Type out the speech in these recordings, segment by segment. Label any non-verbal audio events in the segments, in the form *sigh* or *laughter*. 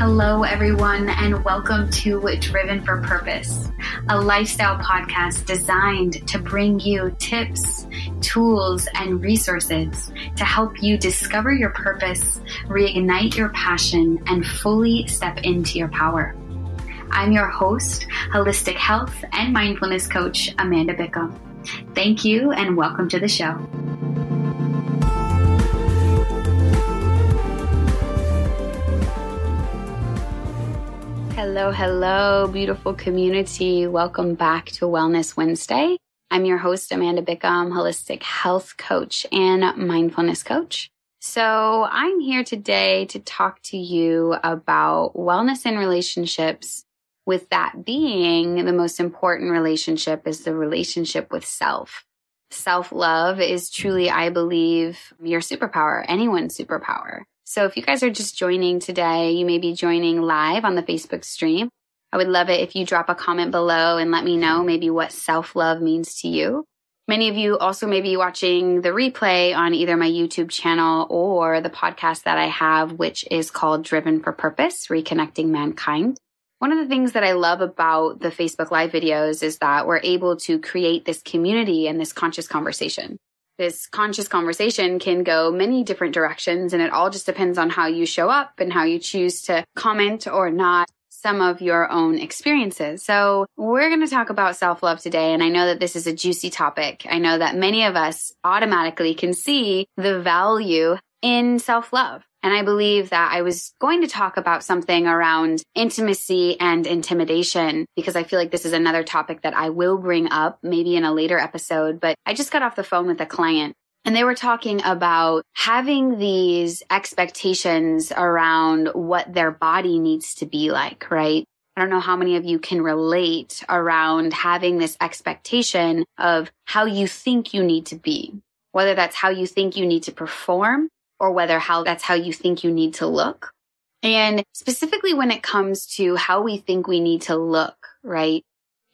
Hello, everyone, and welcome to Driven for Purpose, a lifestyle podcast designed to bring you tips, tools, and resources to help you discover your purpose, reignite your passion, and fully step into your power. I'm your host, holistic health and mindfulness coach, Amanda Bickham. Thank you, and welcome to the show. Hello, hello, beautiful community. Welcome back to Wellness Wednesday. I'm your host, Amanda Bickham, holistic health coach and mindfulness coach. So I'm here today to talk to you about wellness in relationships, with that being the most important relationship is the relationship with self. Self love is truly, I believe, your superpower, anyone's superpower. So if you guys are just joining today, you may be joining live on the Facebook stream. I would love it if you drop a comment below and let me know maybe what self love means to you. Many of you also may be watching the replay on either my YouTube channel or the podcast that I have, which is called Driven for Purpose Reconnecting Mankind. One of the things that I love about the Facebook Live videos is that we're able to create this community and this conscious conversation this conscious conversation can go many different directions and it all just depends on how you show up and how you choose to comment or not some of your own experiences. So we're going to talk about self love today. And I know that this is a juicy topic. I know that many of us automatically can see the value in self love. And I believe that I was going to talk about something around intimacy and intimidation because I feel like this is another topic that I will bring up maybe in a later episode. But I just got off the phone with a client and they were talking about having these expectations around what their body needs to be like, right? I don't know how many of you can relate around having this expectation of how you think you need to be, whether that's how you think you need to perform or whether how that's how you think you need to look. And specifically when it comes to how we think we need to look, right?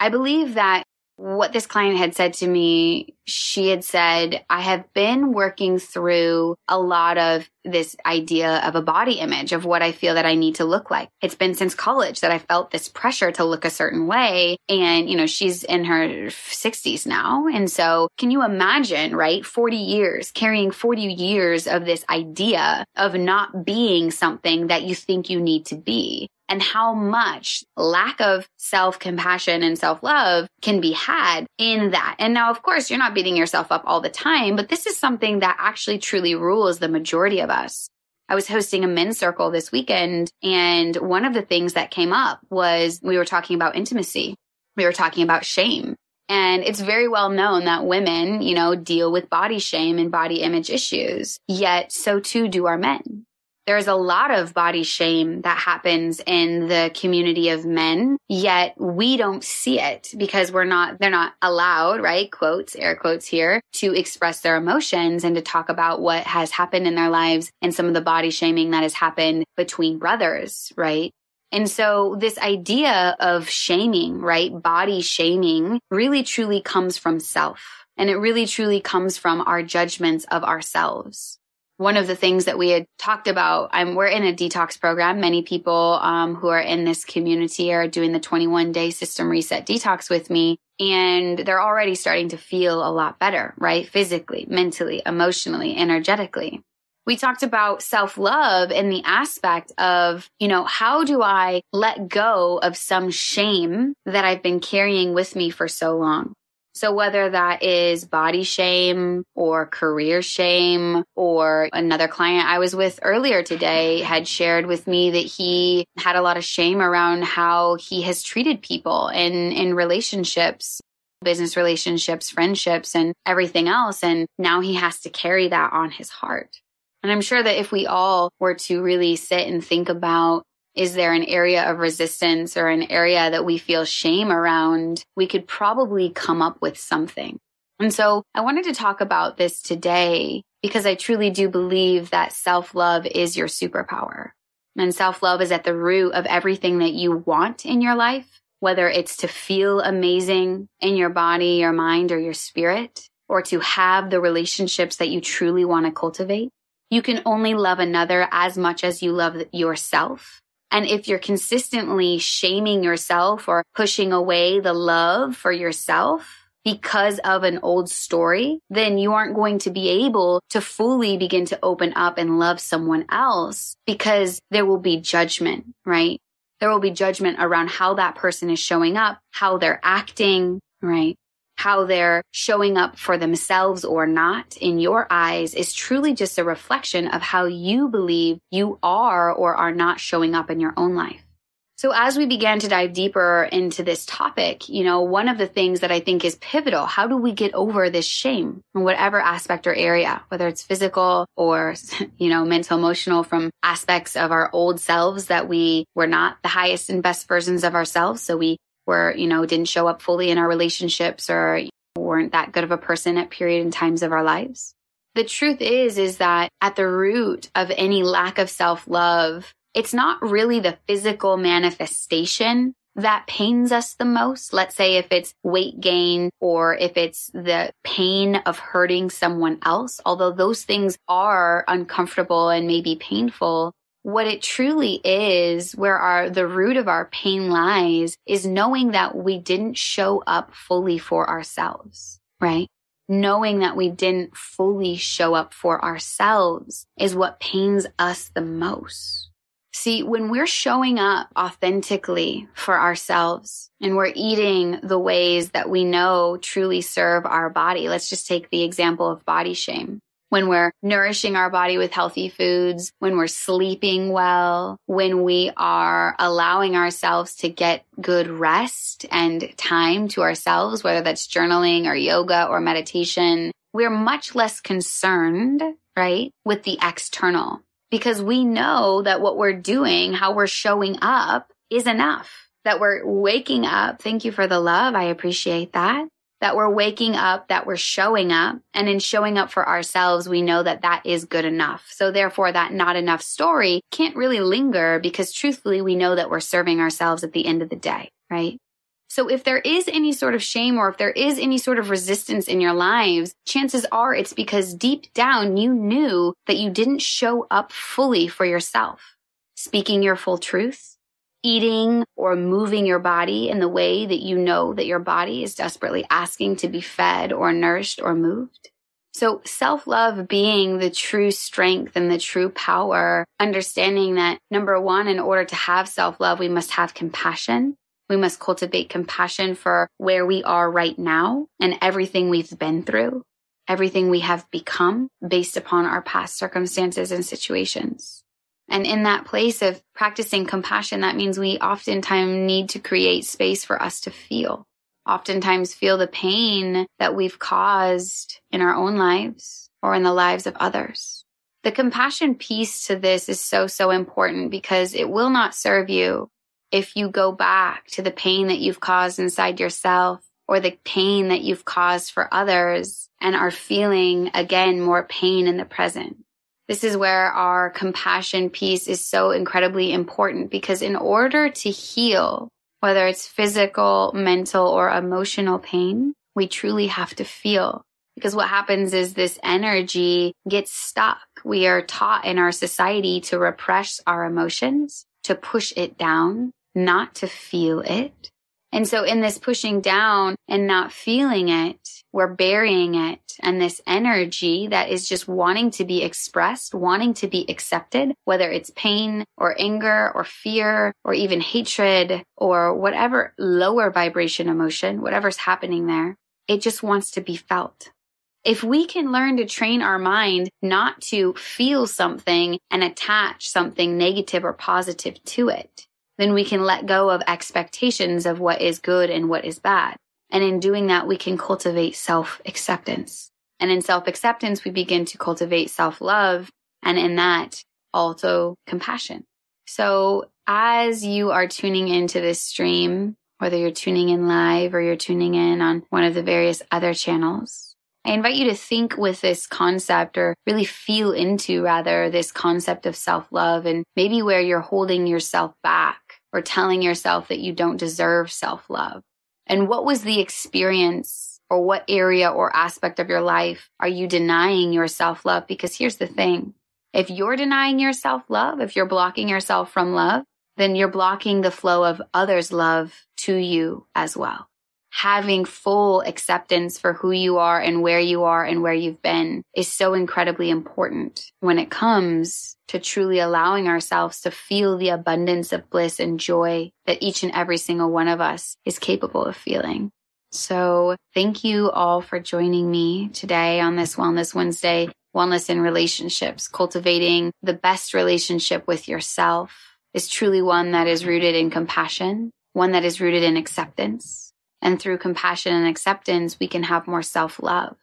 I believe that what this client had said to me, she had said, I have been working through a lot of this idea of a body image of what I feel that I need to look like. It's been since college that I felt this pressure to look a certain way. And, you know, she's in her 60s now. And so can you imagine, right? 40 years, carrying 40 years of this idea of not being something that you think you need to be and how much lack of self compassion and self love can be had in that. And now, of course, you're not beating yourself up all the time, but this is something that actually truly rules the majority of us. I was hosting a men's circle this weekend, and one of the things that came up was we were talking about intimacy. We were talking about shame. And it's very well known that women, you know, deal with body shame and body image issues. Yet so too do our men there's a lot of body shame that happens in the community of men, yet we don't see it because we're not, they're not allowed, right? Quotes, air quotes here to express their emotions and to talk about what has happened in their lives and some of the body shaming that has happened between brothers, right? And so this idea of shaming, right? Body shaming really truly comes from self. And it really truly comes from our judgments of ourselves one of the things that we had talked about we're in a detox program. Many people um, who are in this community are doing the 21 day system reset detox with me and they're already starting to feel a lot better right? Physically mentally emotionally energetically. We talked about self love in the aspect of, you know, how do I let go of some shame that I've been carrying with me for so long? So whether that is body shame or career shame or another client I was with earlier today had shared with me that he had a lot of shame around how he has treated people in, in relationships business relationships, friendships, and everything else. And now he has to carry that on his heart. And I'm sure that if we all were to really sit and think about is there an area of resistance or an area that we feel shame around? We could probably come up with something. And so I wanted to talk about this today because I truly do believe that self love is your superpower. And self love is at the root of everything that you want in your life, whether it's to feel amazing in your body, your mind, or your spirit, or to have the relationships that you truly want to cultivate. You can only love another as much as you love yourself. And if you're consistently shaming yourself or pushing away the love for yourself, because of an old story, then you aren't going to be able to fully begin to open up and love someone else because there will be judgment, right? There will be judgment around how that person is showing up, how they're acting, right? How they're showing up for themselves or not in your eyes is truly just a reflection of how you believe you are or are not showing up in your own life. So as we began to dive deeper into this topic, you know, one of the things that I think is pivotal, how do we get over this shame in whatever aspect or area, whether it's physical or, *laughs* you know, mental, emotional from aspects of our old selves that we were not the highest and best versions of ourselves. So we were, you know, didn't show up fully in our relationships or weren't that good of a person at period and times of our lives. The truth is, is that at the root of any lack of self love it's not really the physical manifestation that pains us the most. Let's say if it's weight gain or if it's the pain of hurting someone else, although those things are uncomfortable and maybe painful. What it truly is, where our, the root of our pain lies is knowing that we didn't show up fully for ourselves, right? Knowing that we didn't fully show up for ourselves is what pains us the most. See, when we're showing up authentically for ourselves and we're eating the ways that we know truly serve our body, let's just take the example of body shame. When we're nourishing our body with healthy foods, when we're sleeping well, when we are allowing ourselves to get good rest and time to ourselves, whether that's journaling or yoga or meditation, we're much less concerned, right, with the external because we know that what we're doing, how we're showing up is enough. That we're waking up. Thank you for the love. I appreciate that. That we're waking up, that we're showing up. And in showing up for ourselves, we know that that is good enough. So therefore, that not enough story can't really linger because truthfully, we know that we're serving ourselves at the end of the day, right? So if there is any sort of shame or if there is any sort of resistance in your lives, chances are it's because deep down you knew that you didn't show up fully for yourself. Speaking your full truth, eating or moving your body in the way that you know that your body is desperately asking to be fed or nourished or moved. So self love being the true strength and the true power, understanding that number one, in order to have self love, we must have compassion. We must cultivate compassion for where we are right now and everything we've been through, everything we have become based upon our past circumstances and situations. And in that place of practicing compassion, that means we oftentimes need to create space for us to feel, oftentimes feel the pain that we've caused in our own lives or in the lives of others. The compassion piece to this is so, so important because it will not serve you if you go back to the pain that you've caused inside yourself or the pain that you've caused for others and are feeling again more pain in the present. This is where our compassion piece is so incredibly important because in order to heal, whether it's physical, mental, or emotional pain, we truly have to feel. Because what happens is this energy gets stuck. We are taught in our society to repress our emotions, to push it down, not to feel it. And so in this pushing down and not feeling it, we're burying it. And this energy that is just wanting to be expressed, wanting to be accepted, whether it's pain or anger or fear or even hatred or whatever lower vibration emotion, whatever's happening there, it just wants to be felt. If we can learn to train our mind not to feel something and attach something negative or positive to it, then we can let go of expectations of what is good and what is bad. And in doing that, we can cultivate self acceptance. And in self acceptance, we begin to cultivate self love. And in that, also compassion. So as you are tuning into this stream, whether you're tuning in live or you're tuning in on one of the various other channels, I invite you to think with this concept or really feel into rather this concept of self love and maybe where you're holding yourself back or telling yourself that you don't deserve self love? And what was the experience or what area or aspect of your life are you denying your self love? Because here's the thing if you're denying your self love, if you're blocking yourself from love, then you're blocking the flow of others' love to you as well. Having full acceptance for who you are and where you are and where you've been is so incredibly important when it comes to truly allowing ourselves to feel the abundance of bliss and joy that each and every single one of us is capable of feeling. So thank you all for joining me today on this Wellness Wednesday, Wellness in Relationships, cultivating the best relationship with yourself is truly one that is rooted in compassion, one that is rooted in acceptance. And through compassion and acceptance, we can have more self love.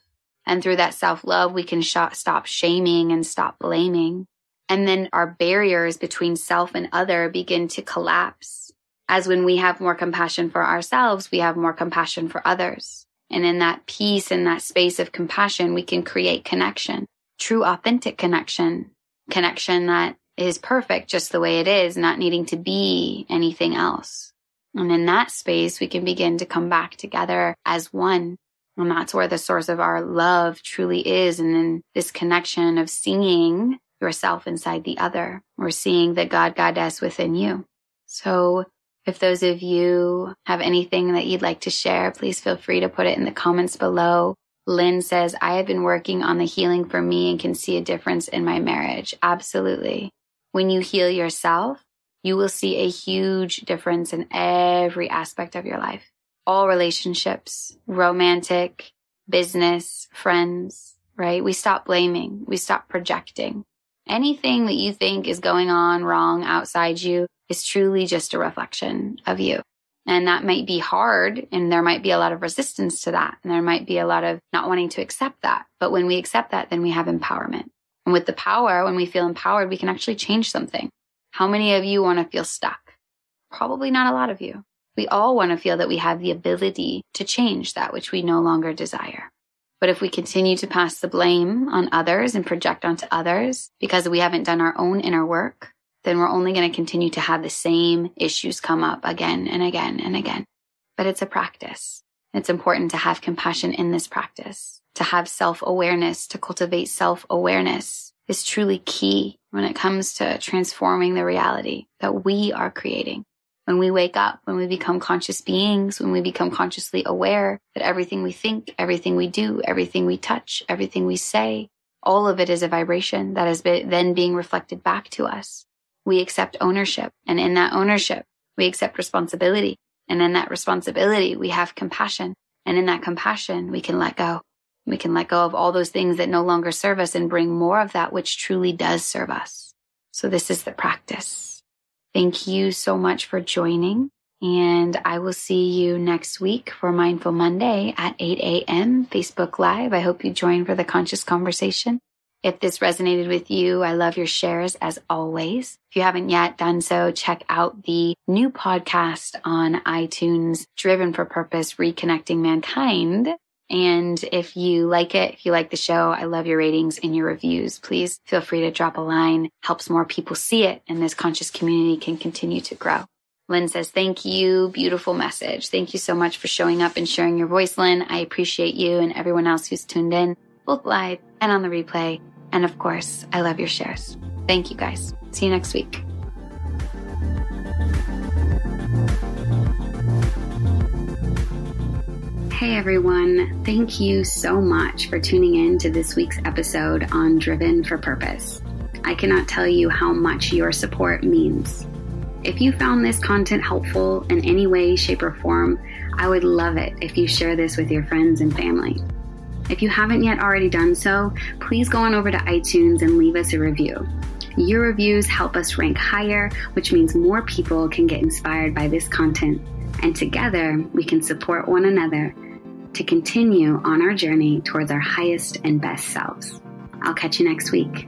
And through that self love, we can sh- stop shaming and stop blaming. And then our barriers between self and other begin to collapse. As when we have more compassion for ourselves, we have more compassion for others. And in that peace and that space of compassion, we can create connection, true, authentic connection, connection that is perfect just the way it is, not needing to be anything else. And in that space, we can begin to come back together as one. And that's where the source of our love truly is. And then this connection of seeing yourself inside the other or seeing the God goddess within you. So if those of you have anything that you'd like to share, please feel free to put it in the comments below. Lynn says, I have been working on the healing for me and can see a difference in my marriage. Absolutely. When you heal yourself, you will see a huge difference in every aspect of your life. All relationships, romantic, business, friends, right? We stop blaming. We stop projecting. Anything that you think is going on wrong outside you is truly just a reflection of you. And that might be hard and there might be a lot of resistance to that. And there might be a lot of not wanting to accept that. But when we accept that, then we have empowerment. And with the power, when we feel empowered, we can actually change something. How many of you want to feel stuck? Probably not a lot of you. We all want to feel that we have the ability to change that which we no longer desire. But if we continue to pass the blame on others and project onto others because we haven't done our own inner work, then we're only going to continue to have the same issues come up again and again and again. But it's a practice. It's important to have compassion in this practice to have self awareness, to cultivate self awareness is truly key when it comes to transforming the reality that we are creating. When we wake up, when we become conscious beings, when we become consciously aware that everything we think, everything we do, everything we touch, everything we say, all of it is a vibration that is then being reflected back to us. We accept ownership. And in that ownership, we accept responsibility. And in that responsibility, we have compassion. And in that compassion, we can let go. We can let go of all those things that no longer serve us and bring more of that which truly does serve us. So this is the practice. Thank you so much for joining. And I will see you next week for Mindful Monday at 8 a.m. Facebook Live. I hope you join for the conscious conversation. If this resonated with you, I love your shares as always. If you haven't yet done so, check out the new podcast on iTunes, Driven for Purpose, Reconnecting Mankind. And if you like it, if you like the show, I love your ratings and your reviews. Please feel free to drop a line. Helps more people see it and this conscious community can continue to grow. Lynn says, thank you. Beautiful message. Thank you so much for showing up and sharing your voice, Lynn. I appreciate you and everyone else who's tuned in, both live and on the replay. And of course, I love your shares. Thank you guys. See you next week. Hey everyone, thank you so much for tuning in to this week's episode on Driven for Purpose. I cannot tell you how much your support means. If you found this content helpful in any way, shape, or form, I would love it if you share this with your friends and family. If you haven't yet already done so, please go on over to iTunes and leave us a review. Your reviews help us rank higher, which means more people can get inspired by this content. And together, we can support one another to continue on our journey towards our highest and best selves. I'll catch you next week.